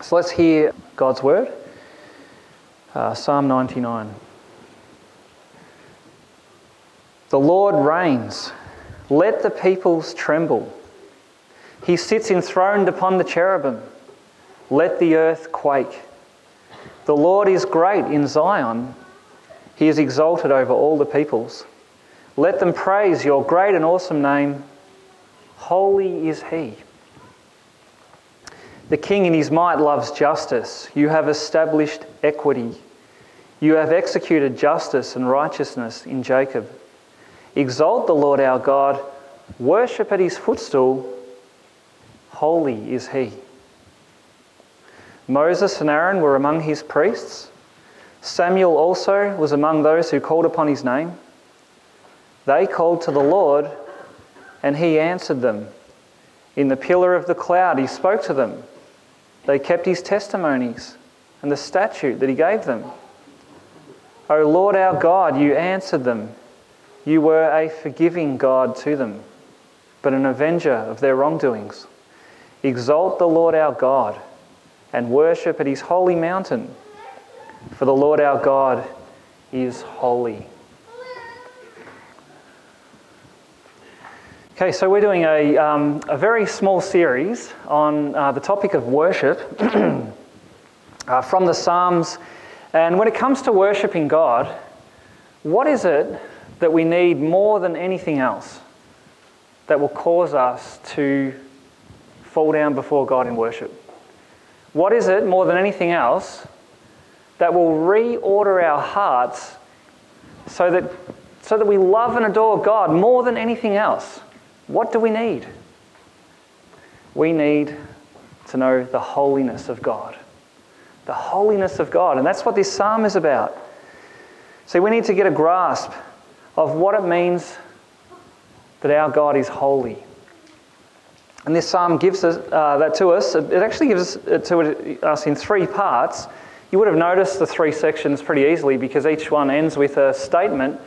So let's hear God's word. Uh, Psalm 99. The Lord reigns. Let the peoples tremble. He sits enthroned upon the cherubim. Let the earth quake. The Lord is great in Zion. He is exalted over all the peoples. Let them praise your great and awesome name. Holy is He. The king in his might loves justice. You have established equity. You have executed justice and righteousness in Jacob. Exalt the Lord our God. Worship at his footstool. Holy is he. Moses and Aaron were among his priests. Samuel also was among those who called upon his name. They called to the Lord, and he answered them. In the pillar of the cloud, he spoke to them. They kept his testimonies and the statute that he gave them. O Lord our God, you answered them. You were a forgiving God to them, but an avenger of their wrongdoings. Exalt the Lord our God and worship at his holy mountain, for the Lord our God is holy. Okay, so we're doing a, um, a very small series on uh, the topic of worship uh, from the Psalms. And when it comes to worshipping God, what is it that we need more than anything else that will cause us to fall down before God in worship? What is it more than anything else that will reorder our hearts so that, so that we love and adore God more than anything else? What do we need? We need to know the holiness of God. The holiness of God. And that's what this psalm is about. See, we need to get a grasp of what it means that our God is holy. And this psalm gives us, uh, that to us. It actually gives it to us in three parts. You would have noticed the three sections pretty easily because each one ends with a statement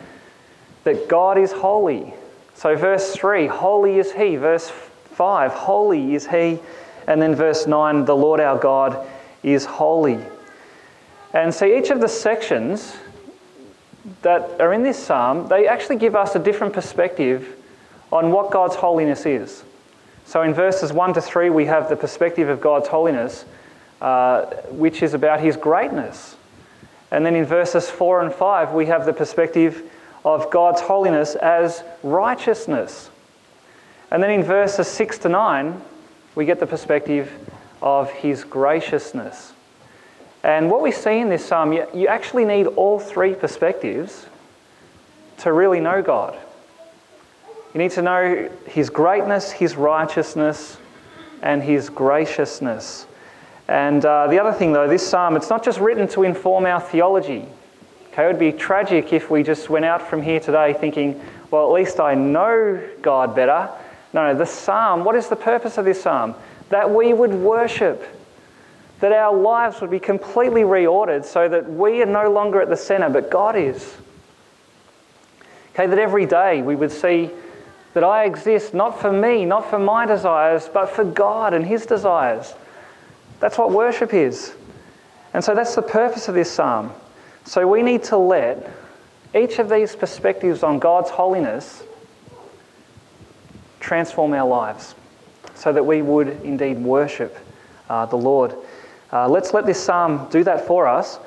that God is holy. So, verse 3, holy is he. Verse 5, holy is he. And then verse 9, the Lord our God is holy. And see, each of the sections that are in this psalm, they actually give us a different perspective on what God's holiness is. So, in verses 1 to 3, we have the perspective of God's holiness, uh, which is about his greatness. And then in verses 4 and 5, we have the perspective of God's holiness as righteousness. And then in verses 6 to 9, we get the perspective of his graciousness. And what we see in this psalm, you, actually need all three perspectives to really know God. You need to know his greatness, his righteousness, and his graciousness. And uh, the other thing, though, this psalm, it's not just written to inform our theology. Okay, it would be tragic if we just went out from here today thinking, well, at least I know God better. No, no, the psalm, what is the purpose of this psalm? That we would worship, that our lives would be completely reordered so that we are no longer at the center, but God is. Okay, that every day we would see that I exist not for me, not for my desires, but for God and His desires. That's what worship is. And so that's the purpose of this psalm. So we need to let each of these perspectives on God's holiness transform our lives so that we would indeed worship uh, the Lord. Uh, let's let this psalm do that for us.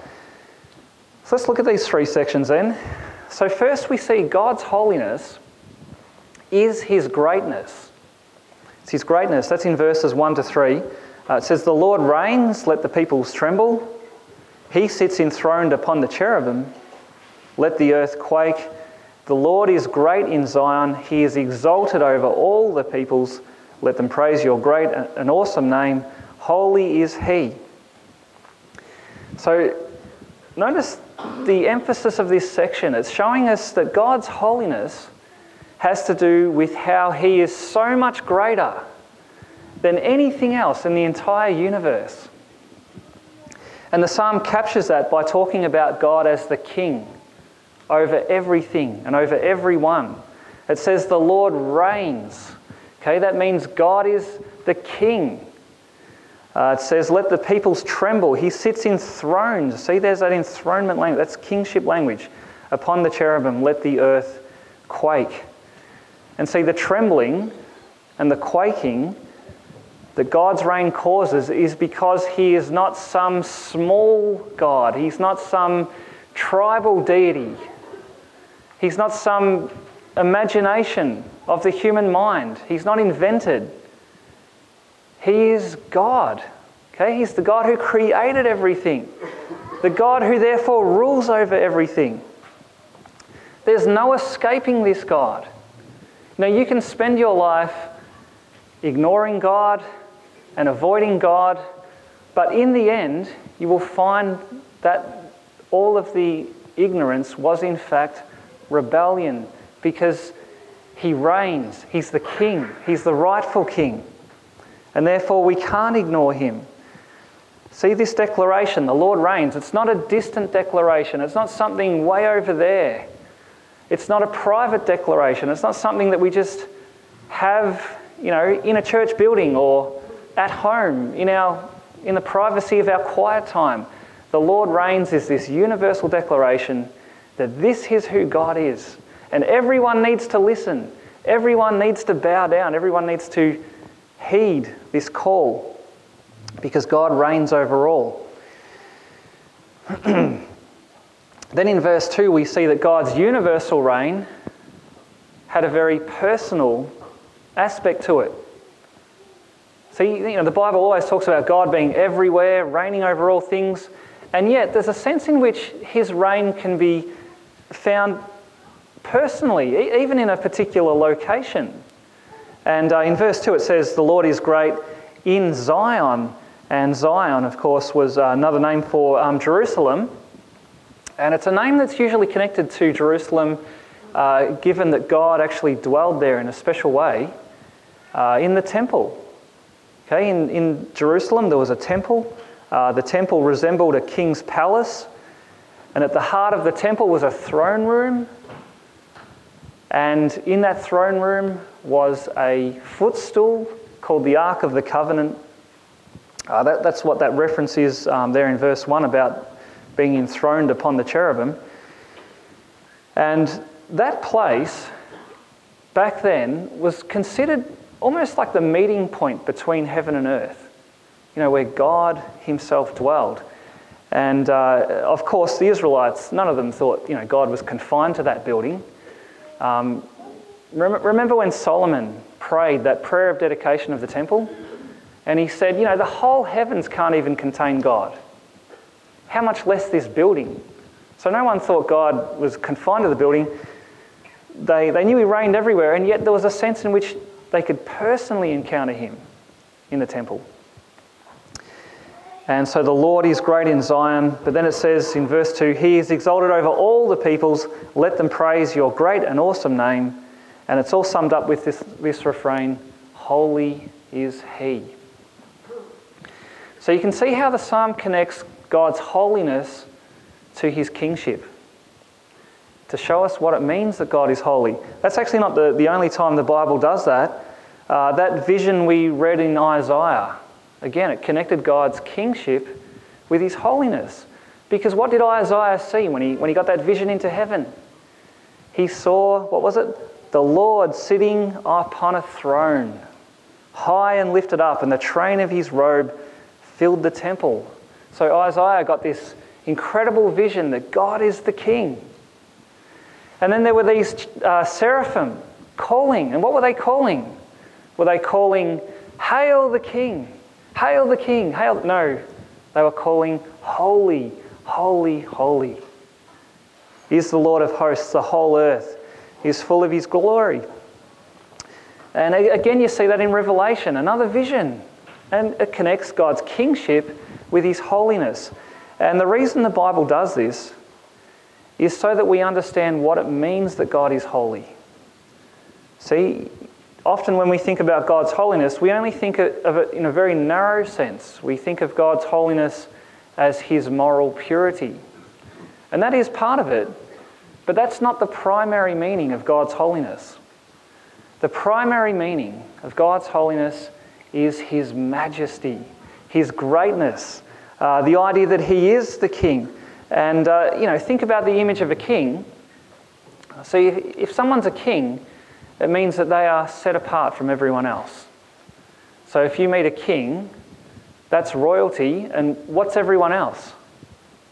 So let's look at these three sections then. So, first, we see God's holiness is his greatness. It's his greatness. That's in verses 1 to 3. Uh, it says, The Lord reigns, let the peoples tremble. He sits enthroned upon the cherubim. Let the earth quake. The Lord is great in Zion. He is exalted over all the peoples. Let them praise your great and awesome name. Holy is He. So, notice the emphasis of this section. It's showing us that God's holiness has to do with how He is so much greater than anything else in the entire universe. And the psalm captures that by talking about God as the king over everything and over everyone. It says the Lord reigns. Okay, that means God is the king. Uh, it says, Let the peoples tremble. He sits enthroned. See, there's that enthronement language. That's kingship language. Upon the cherubim, let the earth quake. And see, the trembling and the quaking that God's reign causes is because he is not some small God. He's not some tribal deity. He's not some imagination of the human mind. He's not invented. He is God. Okay? He's the God who created everything, the God who therefore rules over everything. There's no escaping this God. Now, you can spend your life ignoring God and avoiding God, but in the end, you will find that all of the ignorance was in fact rebellion because he reigns, he's the king, he's the rightful king, and therefore we can't ignore him. See this declaration, the Lord reigns. It's not a distant declaration, it's not something way over there. It's not a private declaration, it's not something that we just have, you know, in a church building or at home in, our, in the privacy of our quiet time. The Lord reigns is this universal declaration that this is who God is. And everyone needs to listen. Everyone needs to bow down. Everyone needs to heed this call because God reigns over all. then in verse 2, we see that God's universal reign had a very personal aspect to it. See, you know, the Bible always talks about God being everywhere, reigning over all things, and yet there's a sense in which his reign can be found personally, even in a particular location. And uh, in verse 2, it says, The Lord is great in Zion. And Zion, of course, was uh, another name for um, Jerusalem. And it's a name that's usually connected to Jerusalem, uh, given that God actually dwelled there in a special way uh, in the temple. Okay, in, in Jerusalem, there was a temple. Uh, the temple resembled a king's palace. And at the heart of the temple was a throne room. And in that throne room was a footstool called the Ark of the Covenant. Uh, that, that's what that reference is um, there in verse 1 about being enthroned upon the cherubim. And that place back then was considered almost like the meeting point between heaven and earth, you know, where God Himself dwelled. And uh, of course, the Israelites, none of them thought, you know, God was confined to that building. Um, remember when Solomon prayed that prayer of dedication of the temple? And he said, you know, the whole heavens can't even contain God. How much less this building? So no one thought God was confined to the building. They, they knew he reigned everywhere, and yet there was a sense in which they could personally encounter him in the temple. And so the Lord is great in Zion. But then it says in verse 2 He is exalted over all the peoples. Let them praise your great and awesome name. And it's all summed up with this, this refrain Holy is He. So you can see how the psalm connects God's holiness to His kingship to show us what it means that God is holy. That's actually not the, the only time the Bible does that. Uh, that vision we read in Isaiah Again, it connected God's kingship with his holiness. Because what did Isaiah see when he, when he got that vision into heaven? He saw, what was it? The Lord sitting upon a throne, high and lifted up, and the train of his robe filled the temple. So Isaiah got this incredible vision that God is the king. And then there were these uh, seraphim calling. And what were they calling? Were they calling, Hail the king? Hail the King! Hail! No, they were calling, Holy, holy, holy. He Is the Lord of hosts, the whole earth is full of his glory. And again, you see that in Revelation, another vision. And it connects God's kingship with his holiness. And the reason the Bible does this is so that we understand what it means that God is holy. See, often when we think about God's holiness, we only think of it in a very narrow sense. We think of God's holiness as his moral purity. And that is part of it, but that's not the primary meaning of God's holiness. The primary meaning of God's holiness is his majesty, his greatness, uh, the idea that he is the king. And, uh, you know, think about the image of a king. So if someone's a king, it means that they are set apart from everyone else. So if you meet a king, that's royalty, and what's everyone else?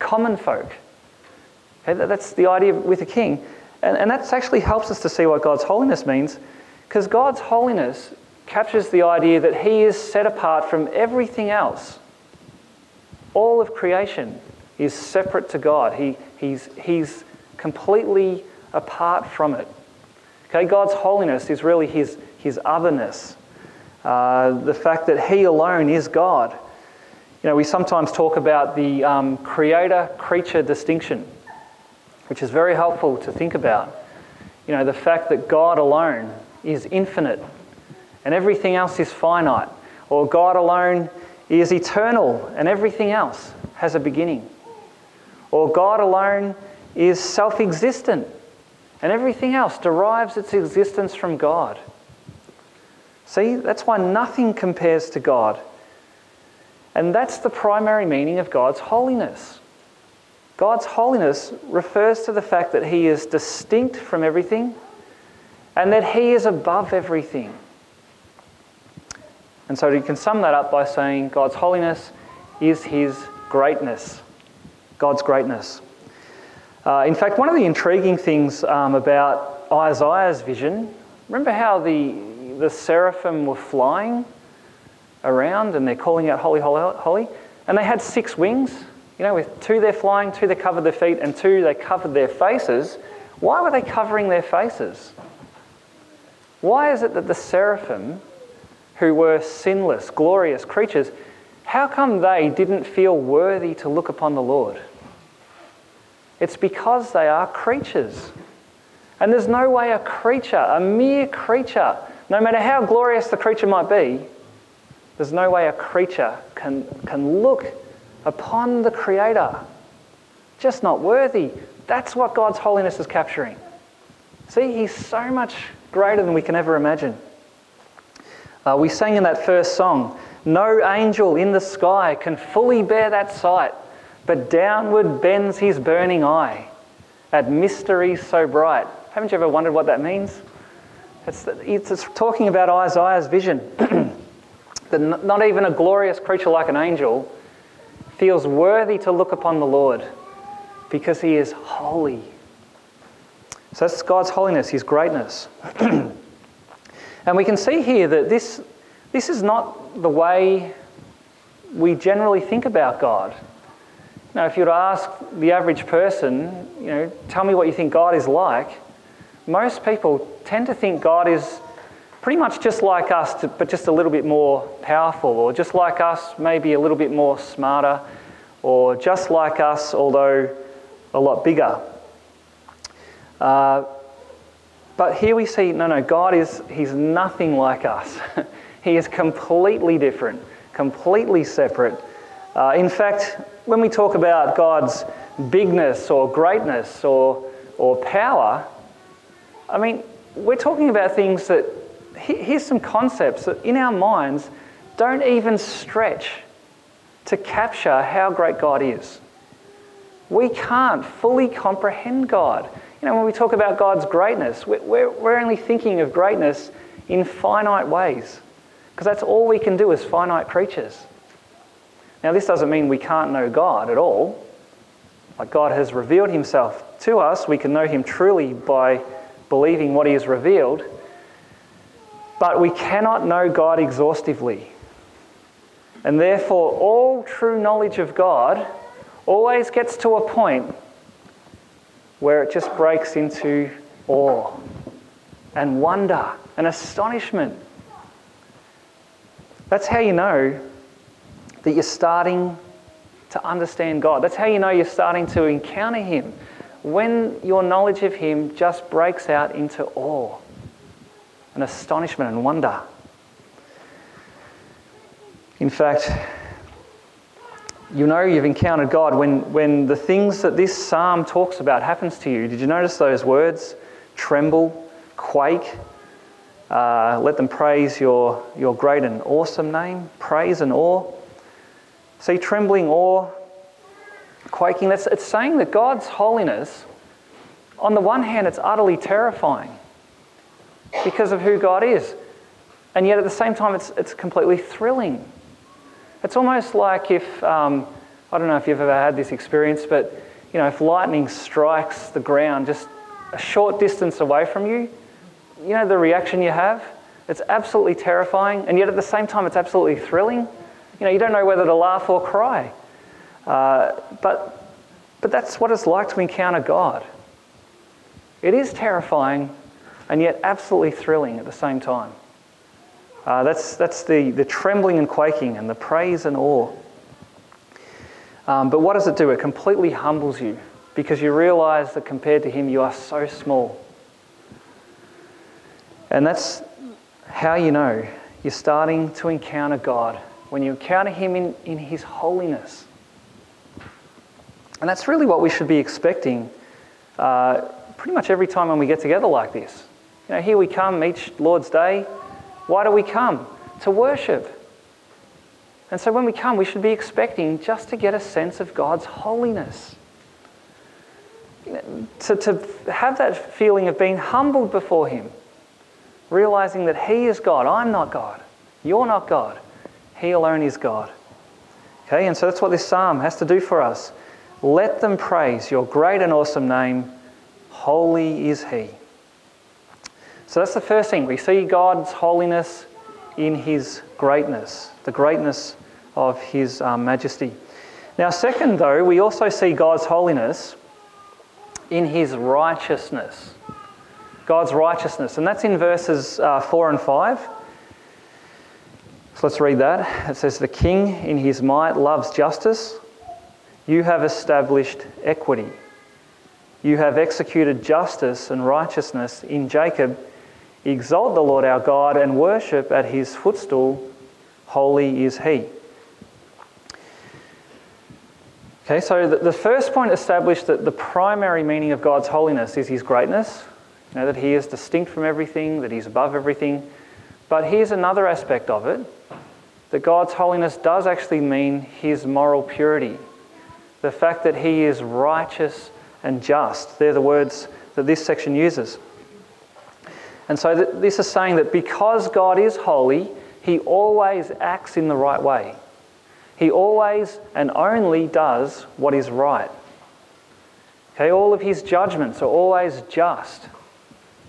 Common folk. Okay, that's the idea with a king. And, and that actually helps us to see what God's holiness means, because God's holiness captures the idea that He is set apart from everything else. All of creation is separate to God, he, he's, he's completely apart from it. Okay, God's holiness is really His, his otherness, uh, the fact that He alone is God. You know, we sometimes talk about the um, creator creature distinction, which is very helpful to think about. You know, the fact that God alone is infinite and everything else is finite, or God alone is eternal and everything else has a beginning, or God alone is self existent and everything else derives its existence from God. See, that's why nothing compares to God. And that's the primary meaning of God's holiness. God's holiness refers to the fact that He is distinct from everything and that He is above everything. And so you can sum that up by saying God's holiness is His greatness. God's greatness. Uh, in fact, one of the intriguing things um, about Isaiah's vision, remember how the, the seraphim were flying around and they're calling out, Holy, Holy, Holy? And they had six wings. You know, with two they're flying, two they covered their feet, and two they covered their faces. Why were they covering their faces? Why is it that the seraphim, who were sinless, glorious creatures, how come they didn't feel worthy to look upon the Lord? It's because they are creatures. And there's no way a creature, a mere creature, no matter how glorious the creature might be, there's no way a creature can, can look upon the Creator. Just not worthy. That's what God's holiness is capturing. See, He's so much greater than we can ever imagine. Uh, we sang in that first song, No angel in the sky can fully bear that sight, but downward bends his burning eye at mysteries so bright. Haven't you ever wondered what that means? It's, it's talking about Isaiah's vision. that not even a glorious creature like an angel feels worthy to look upon the Lord because he is holy. So that's God's holiness, his greatness. and we can see here that this, this is not the way we generally think about God. Now, if you were to ask the average person, you know, tell me what you think God is like, most people tend to think God is pretty much just like us, but just a little bit more powerful, or just like us, maybe a little bit more smarter, or just like us, although a lot bigger. Uh, but here we see no, no, God is, He's nothing like us. he is completely different, completely separate. Uh, in fact, when we talk about God's bigness or greatness or, or power, I mean, we're talking about things that here's some concepts that in our minds don't even stretch to capture how great God is. We can't fully comprehend God. You know, when we talk about God's greatness, we're, we're only thinking of greatness in finite ways because that's all we can do as finite creatures. Now, this doesn't mean we can't know God at all. Like God has revealed himself to us, we can know him truly by believing what he has revealed. But we cannot know God exhaustively. And therefore, all true knowledge of God always gets to a point where it just breaks into awe and wonder and astonishment. That's how you know that you're starting to understand God. That's how you know you're starting to encounter Him. When your knowledge of Him just breaks out into awe and astonishment and wonder. In fact, you know you've encountered God when, when the things that this psalm talks about happens to you. Did you notice those words? Tremble, quake, uh, let them praise your, your great and awesome name. Praise and awe. See, trembling, awe, quaking, that's, it's saying that God's holiness, on the one hand, it's utterly terrifying because of who God is. And yet at the same time, it's, it's completely thrilling. It's almost like if, um, I don't know if you've ever had this experience, but you know, if lightning strikes the ground just a short distance away from you, you know the reaction you have? It's absolutely terrifying, and yet at the same time, it's absolutely thrilling. You know, you don't know whether to laugh or cry. Uh, but, but that's what it's like to encounter God. It is terrifying and yet absolutely thrilling at the same time. Uh, that's that's the, the trembling and quaking and the praise and awe. Um, but what does it do? It completely humbles you because you realize that compared to Him, you are so small. And that's how you know you're starting to encounter God when you encounter Him in, in His holiness. And that's really what we should be expecting uh, pretty much every time when we get together like this. You know, here we come each Lord's Day. Why do we come? To worship. And so when we come, we should be expecting just to get a sense of God's holiness. To, to have that feeling of being humbled before Him, realizing that He is God. I'm not God. You're not God. He alone is God. Okay, and so that's what this psalm has to do for us. Let them praise your great and awesome name. Holy is He. So that's the first thing. We see God's holiness in His greatness, the greatness of His um, majesty. Now, second, though, we also see God's holiness in His righteousness. God's righteousness. And that's in verses uh, 4 and 5. So let's read that. It says, The king in his might loves justice you have established equity. You have executed justice and righteousness in Jacob. Exalt the Lord our God and worship at his footstool. Holy is he. Okay, so the first point established that the primary meaning of God's holiness is his greatness, you know, that he is distinct from everything, that he's above everything. But here's another aspect of it that God's holiness does actually mean his moral purity the fact that he is righteous and just. They're the words that this section uses. And so this is saying that because God is holy, he always acts in the right way. He always and only does what is right. Okay, all of his judgments are always just.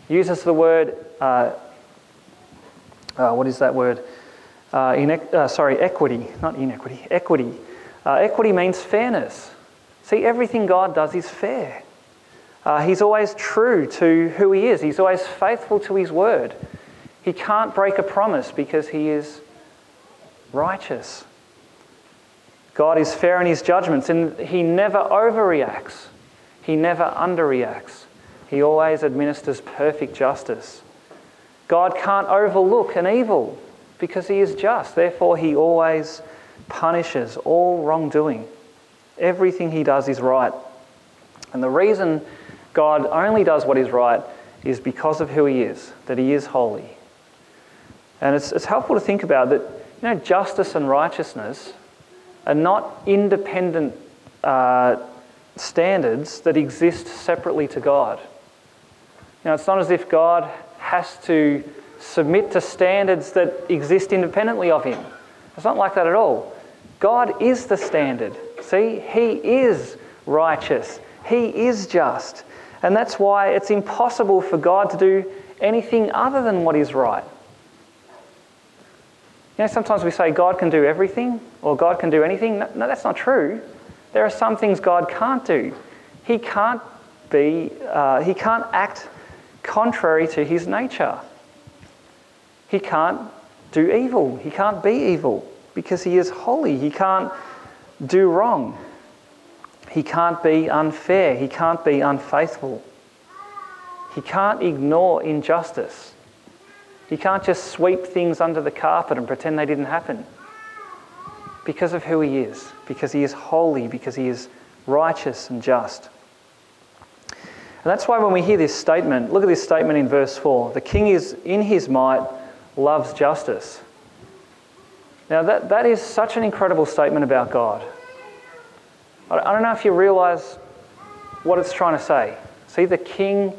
Uses the word, uh, uh, what is that word? Uh, in, uh, sorry, equity, not inequity, equity. Uh, equity means fairness. See, everything God does is fair. Uh, he's always true to who He is, He's always faithful to His word. He can't break a promise because He is righteous. God is fair in His judgments, and He never overreacts, He never underreacts. He always administers perfect justice. God can't overlook an evil because He is just. Therefore, He always punishes all wrongdoing. Everything he does is right. And the reason God only does what is right is because of who he is, that he is holy. And it's, it's helpful to think about that, you know, justice and righteousness are not independent uh, standards that exist separately to God. Now, it's not as if God has to submit to standards that exist independently of him. It's not like that at all. God is the standard. See, He is righteous, He is just. And that's why it's impossible for God to do anything other than what is right. You know, sometimes we say God can do everything or God can do anything. No, that's not true. There are some things God can't do. He can't be, uh, he can't act contrary to his nature. He can't do evil. He can't be evil because he is holy. He can't do wrong. He can't be unfair. He can't be unfaithful. He can't ignore injustice. He can't just sweep things under the carpet and pretend they didn't happen. Because of who he is, because he is holy, because he is righteous and just. And that's why when we hear this statement, look at this statement in verse 4 the king is in his might, loves justice. Now, that, that is such an incredible statement about God. I, don't know if you realize what it's trying to say. See, the king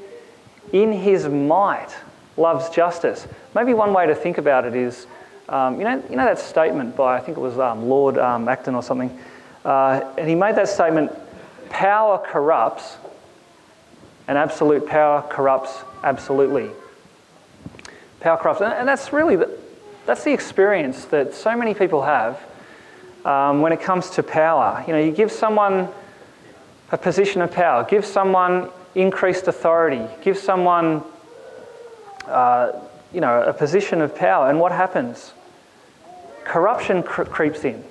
in his might loves justice. Maybe one way to think about it is um, you, know, you know that statement by, I think it was um, Lord um, Acton or something, uh, and he made that statement power corrupts, and absolute power corrupts absolutely. Power corrupts, and that's really the, that's the experience that so many people have um, when it comes to power. You know, you give someone a position of power, give someone increased authority, give someone uh, you know, a position of power. And what happens? Corruption cre- creeps in.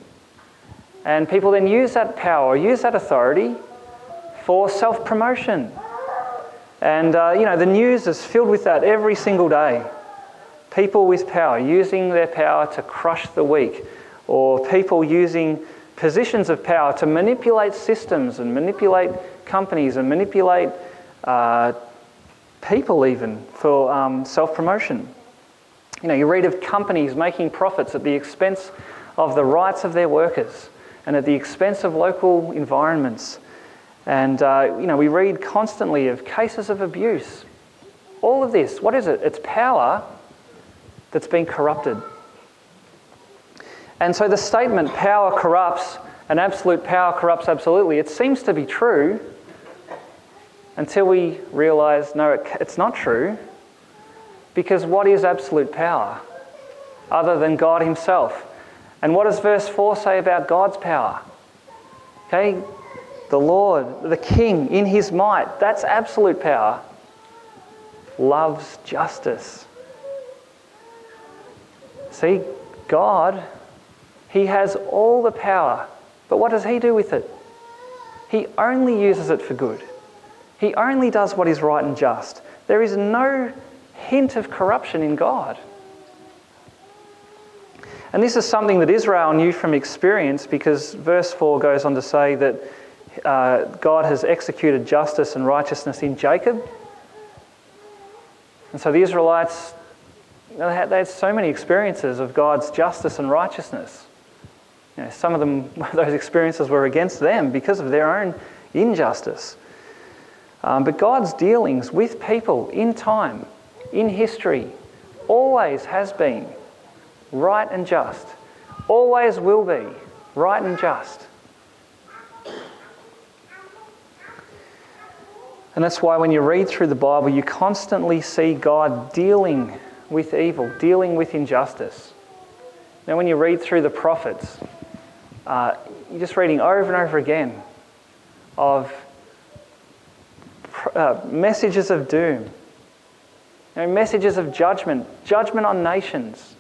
And people then use that power, use that authority for self promotion. And, uh, you know, the news is filled with that every single day. People with power using their power to crush the weak, or people using positions of power to manipulate systems and manipulate companies and manipulate uh, people, even for um, self promotion. You know, you read of companies making profits at the expense of the rights of their workers and at the expense of local environments. And, uh, you know, we read constantly of cases of abuse. All of this, what is it? It's power that's been corrupted. And so the statement, power corrupts and absolute power corrupts absolutely, it seems to be true until we realize no, it, it's not true. Because what is absolute power other than God Himself? And what does verse 4 say about God's power? Okay, the Lord, the King in His might, that's absolute power, loves justice. See, God, He has all the power, but what does He do with it? He only uses it for good. He only does what is right and just. There is no hint of corruption in God. And this is something that Israel knew from experience because verse 4 goes on to say that uh, God has executed justice and righteousness in Jacob. And so the Israelites, they had, so many experiences of God's justice and righteousness. You know, some of them, those experiences were against them because of their own injustice. Um, but God's dealings with people in time, in history, always has been right and just, always will be right and just. And that's why when you read through the Bible, you constantly see God dealing with evil, dealing with injustice. Now, when you read through the prophets, uh, you're just reading over and over again of uh, messages of doom, messages of judgment, judgment on nations,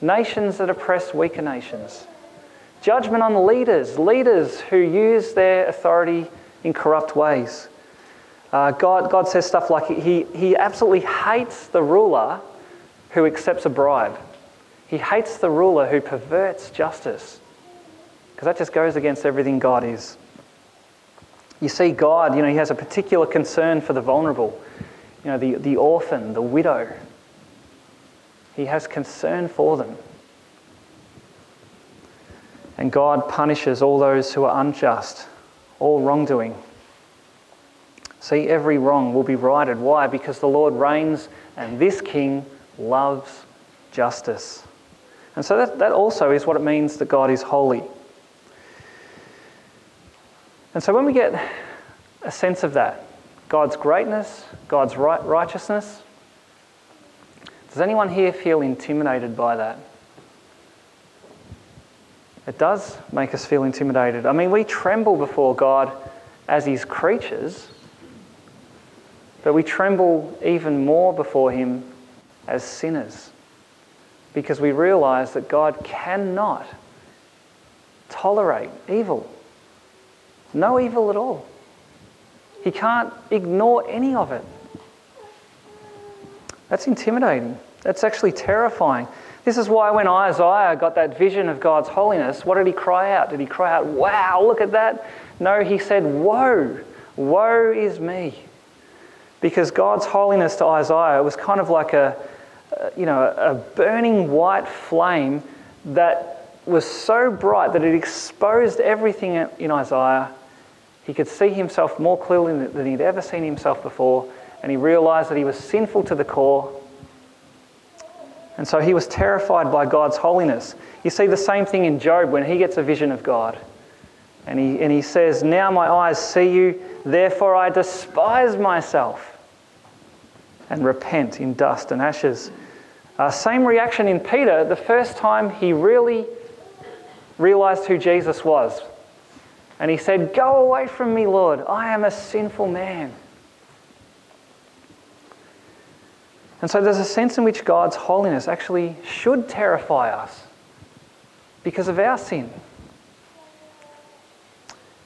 nations that oppress weaker nations, judgment on leaders, leaders who use their authority in corrupt ways. Uh, God, God says stuff like he, he absolutely hates the ruler who accepts a bribe. He hates the ruler who perverts justice. Because that just goes against everything God is. You see, God, you know, He has a particular concern for the vulnerable, you know, the, the orphan, the widow. He has concern for them. And God punishes all those who are unjust, all wrongdoing. See, every wrong will be righted. Why? Because the Lord reigns and this king loves justice. And so that, that also is what it means that God is holy. And so when we get a sense of that, God's greatness, God's right, righteousness, does anyone here feel intimidated by that? It does make us feel intimidated. I mean, we tremble before God as His creatures, but we tremble even more before Him as sinners because we realize that God cannot tolerate evil. No evil at all. He can't ignore any of it. That's intimidating. That's actually terrifying. This is why when Isaiah got that vision of God's holiness, what did he cry out? Did he cry out, Wow, look at that? No, he said, Woe, woe is me. Because God's holiness to Isaiah was kind of like a, Uh, you know, a burning white flame that was so bright that it exposed everything in Isaiah. He could see himself more clearly than he'd ever seen himself before, and he realized that he was sinful to the core. And so he was terrified by God's holiness. You see the same thing in Job when he gets a vision of God. And he, and he says, Now my eyes see you, therefore I despise myself and repent in dust and ashes. Uh, same reaction in Peter the first time he really realized who Jesus was. And he said, Go away from me, Lord. I am a sinful man. And so there's a sense in which God's holiness actually should terrify us because of our sin.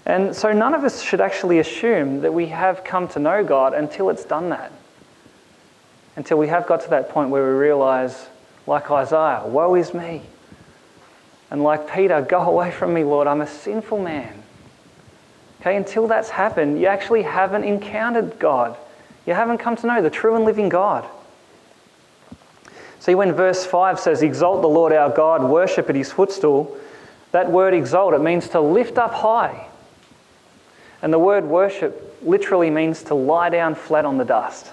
And so none of us should actually assume that we have come to know God until it's done that. Until we have got to that point where we realize, like Isaiah, woe is me. And like Peter, go away from me, Lord, I'm a sinful man. Okay, until that's happened, you actually haven't encountered God. You haven't come to know the true and living God. See, when verse 5 says, Exalt the Lord our God, worship at his footstool, that word exalt, it means to lift up high. And the word worship literally means to lie down flat on the dust.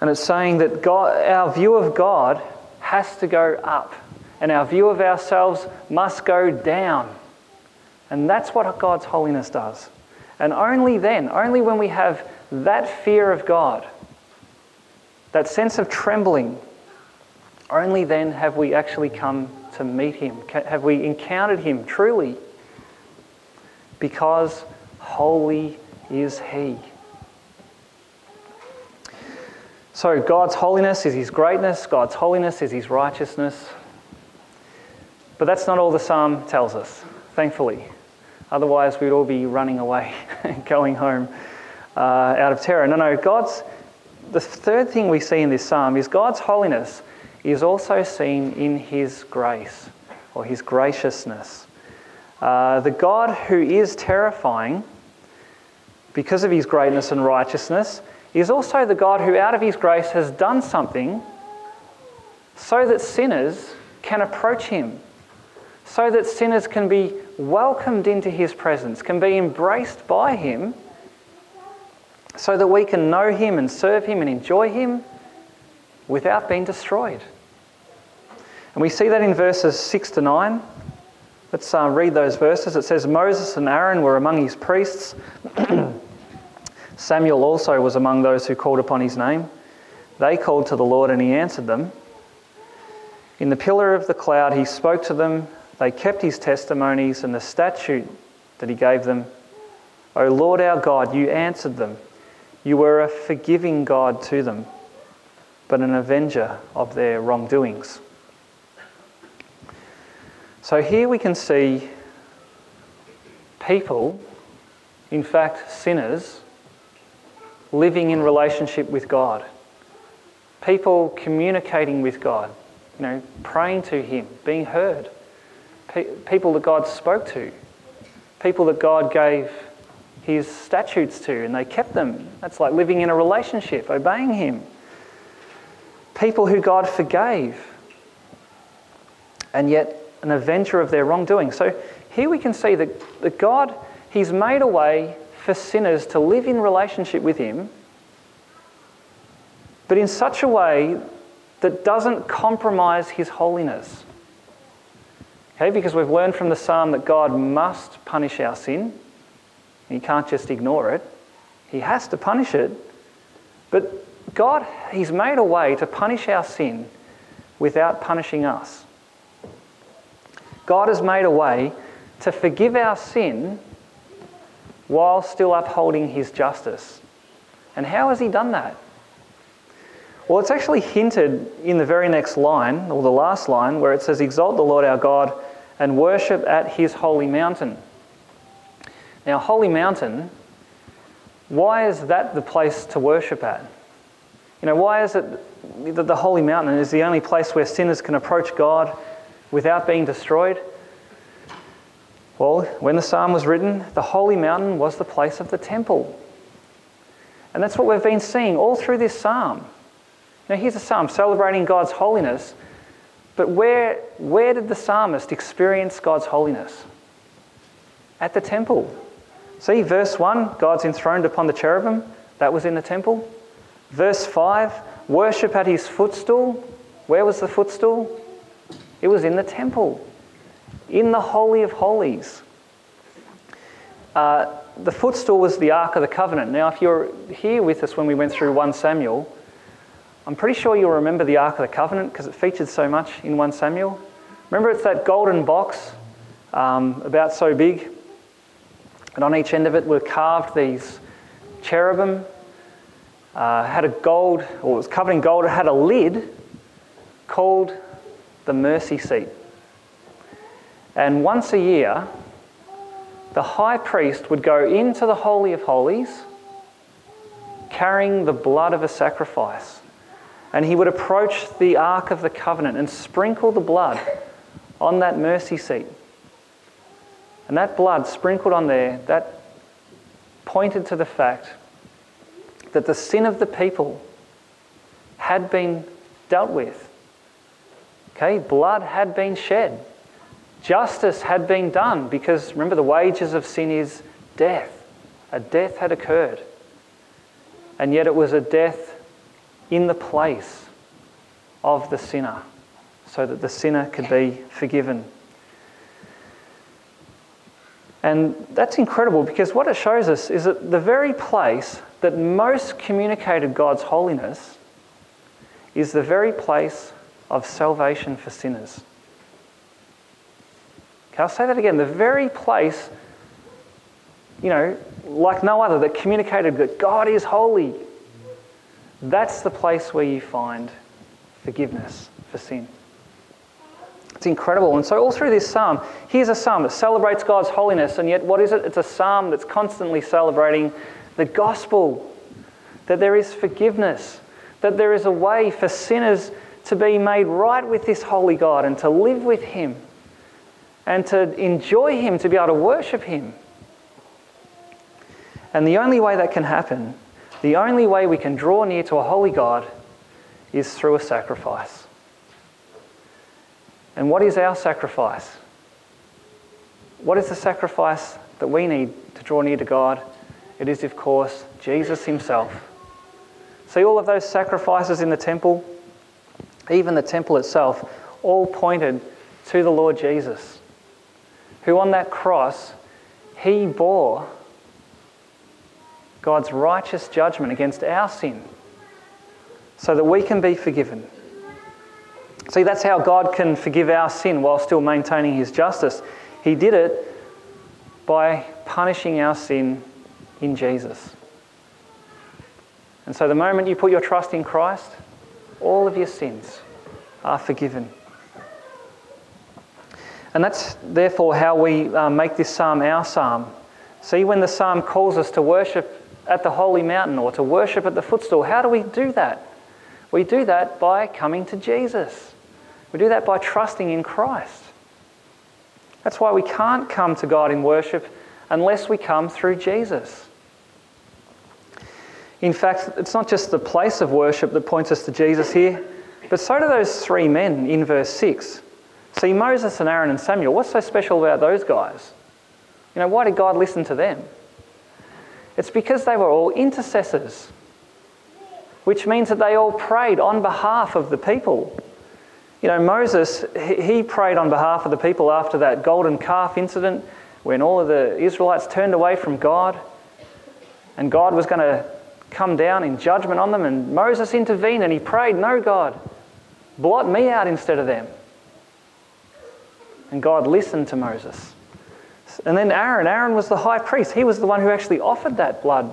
And it's saying that God, our view of God has to go up, and our view of ourselves must go down. And that's what God's holiness does. And only then, only when we have that fear of God, that sense of trembling, only then have we actually come to meet Him, have we encountered Him truly because holy is He. So, God's holiness is His greatness, God's holiness is His righteousness. But that's not all the psalm tells us, thankfully. Otherwise, we'd all be running away, and going home uh, out of terror. No, no, God's. The third thing we see in this psalm is God's holiness is also seen in His grace or His graciousness. Uh, the God who is terrifying because of his greatness and righteousness is also the God who, out of his grace, has done something so that sinners can approach him, so that sinners can be welcomed into his presence, can be embraced by him, so that we can know him and serve him and enjoy him without being destroyed. And we see that in verses 6 to 9. Let's uh, read those verses. It says, Moses and Aaron were among his priests. Samuel also was among those who called upon his name. They called to the Lord and he answered them. In the pillar of the cloud he spoke to them. They kept his testimonies and the statute that he gave them. O Lord our God, you answered them. You were a forgiving God to them, but an avenger of their wrongdoings. So here we can see people, in fact, sinners, living in relationship with God. People communicating with God, you know, praying to Him, being heard. Pe- people that God spoke to. People that God gave His statutes to and they kept them. That's like living in a relationship, obeying Him. People who God forgave. And yet an avenger of their wrongdoing. So here we can see that, that God, He's made a way for sinners to live in relationship with Him, but in such a way that doesn't compromise His holiness. Okay, because we've learned from the psalm that God must punish our sin. He can't just ignore it. He has to punish it. But God, He's made a way to punish our sin without punishing us. God has made a way to forgive our sin while still upholding his justice. And how has he done that? Well, it's actually hinted in the very next line, or the last line, where it says, Exalt the Lord our God and worship at his holy mountain. Now, holy mountain, why is that the place to worship at? You know, why is it that the holy mountain is the only place where sinners can approach God without being destroyed? Well, when the psalm was written, the holy mountain was the place of the temple. And that's what we've been seeing all through this psalm. Now, here's a psalm celebrating God's holiness, but where, where did the psalmist experience God's holiness? At the temple. See, verse 1 God's enthroned upon the cherubim, that was in the temple. Verse 5 worship at his footstool. Where was the footstool? It was in the temple, in the Holy of Holies. Uh, the footstool was the Ark of the Covenant. Now, if you're here with us when we went through 1 Samuel, I'm pretty sure you'll remember the Ark of the Covenant because it featured so much in 1 Samuel. Remember, it's that golden box um, about so big, and on each end of it were carved these cherubim. Uh, had a gold, or it was covered in gold. It had a lid called the mercy seat. And once a year, the high priest would go into the Holy of Holies carrying the blood of a sacrifice. And he would approach the Ark of the Covenant and sprinkle the blood on that mercy seat. And that blood sprinkled on there, that pointed to the fact that the sin of the people had been dealt with. Okay, blood had been shed. Justice had been done because remember, the wages of sin is death. A death had occurred. And yet it was a death in the place of the sinner so that the sinner could be forgiven. And that's incredible because what it shows us is that the very place that most communicated God's holiness is the very place of salvation for sinners. I'll say that again. The very place, you know, like no other, that communicated that God is holy. That's the place where you find forgiveness for sin. It's incredible. And so, all through this psalm, here's a psalm that celebrates God's holiness, and yet, what is it? It's a psalm that's constantly celebrating the gospel that there is forgiveness, that there is a way for sinners to be made right with this holy God and to live with Him and to enjoy Him, to be able to worship Him. And the only way that can happen, the only way we can draw near to a holy God, is through a sacrifice. And what is our sacrifice? What is the sacrifice that we need to draw near to God? It is, of course, Jesus Himself. See all of those sacrifices in the temple, even the temple itself, all pointed to the Lord Jesus who on that cross, he bore God's righteous judgment against our sin so that we can be forgiven. See, that's how God can forgive our sin while still maintaining his justice. He did it by punishing our sin in Jesus. And so, the moment you put your trust in Christ, all of your sins are forgiven. And that's therefore how we uh, make this psalm our psalm. See, when the psalm calls us to worship at the holy mountain or to worship at the footstool, how do we do that? We do that by coming to Jesus. We do that by trusting in Christ. That's why we can't come to God in worship unless we come through Jesus. In fact, it's not just the place of worship that points us to Jesus here, but so do those three men in verse 6. See, Moses and Aaron and Samuel, what's so special about those guys? You know, why did God listen to them? It's because they were all intercessors, which means that they all prayed on behalf of the people. You know, Moses, he prayed on behalf of the people after that golden calf incident when all of the Israelites turned away from God and God was going to come down in judgment on them. And Moses intervened and he prayed, No, God, blot me out instead of them. And God listened to Moses. And then Aaron, Aaron was the high priest. He was the one who actually offered that blood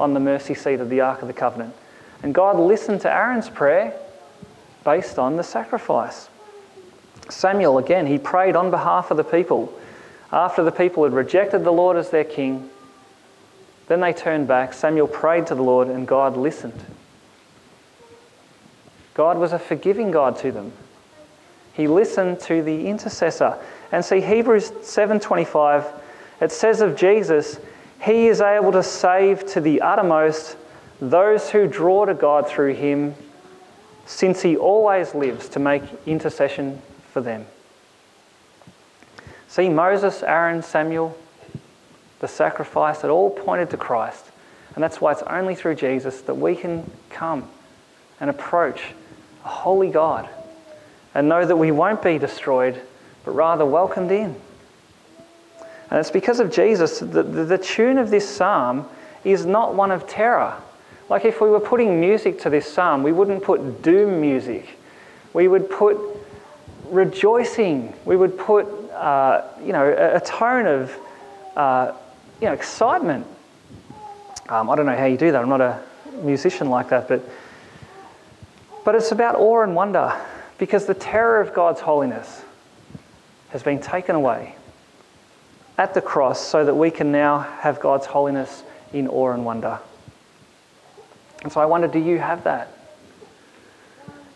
on the mercy seat of the Ark of the Covenant. And God listened to Aaron's prayer based on the sacrifice. Samuel, again, he prayed on behalf of the people. After the people had rejected the Lord as their king, then they turned back. Samuel prayed to the Lord, and God listened. God was a forgiving God to them. He listened to the intercessor. And see Hebrews 7:25 it says of Jesus, he is able to save to the uttermost those who draw to God through him since he always lives to make intercession for them. See, Moses, Aaron, Samuel, the sacrifice, it all pointed to Christ. And that's why it's only through Jesus that we can come and approach a holy God and know that we won't be destroyed, but rather welcomed in. And it's because of Jesus that the, the tune of this psalm is not one of terror. Like if we were putting music to this psalm, we wouldn't put doom music. We would put rejoicing. We would put, uh, you know, a, a tone of, uh, you know, excitement. Um, I don't know how you do that. I'm not a musician like that, but but it's about awe and wonder because the terror of God's holiness has been taken away at the cross so that we can now have God's holiness in awe and wonder. And so I wonder do you have that?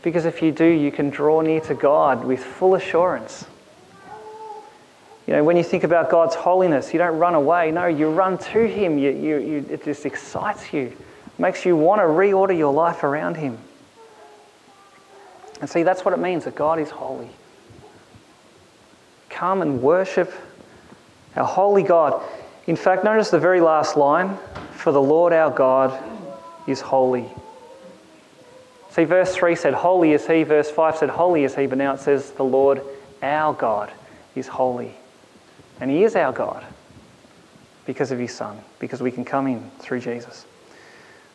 Because if you do, you can draw near to God with full assurance. You know, when you think about God's holiness, you don't run away. No, you run to Him. You, you, you, it just excites you, makes you want to reorder your life around Him. And see, that's what it means that God is holy. Come and worship our holy God. In fact, notice the very last line For the Lord our God is holy. See, verse 3 said, Holy is he. Verse 5 said, Holy is he. But now it says, The Lord our God is holy. And he is our God because of his Son, because we can come in through Jesus.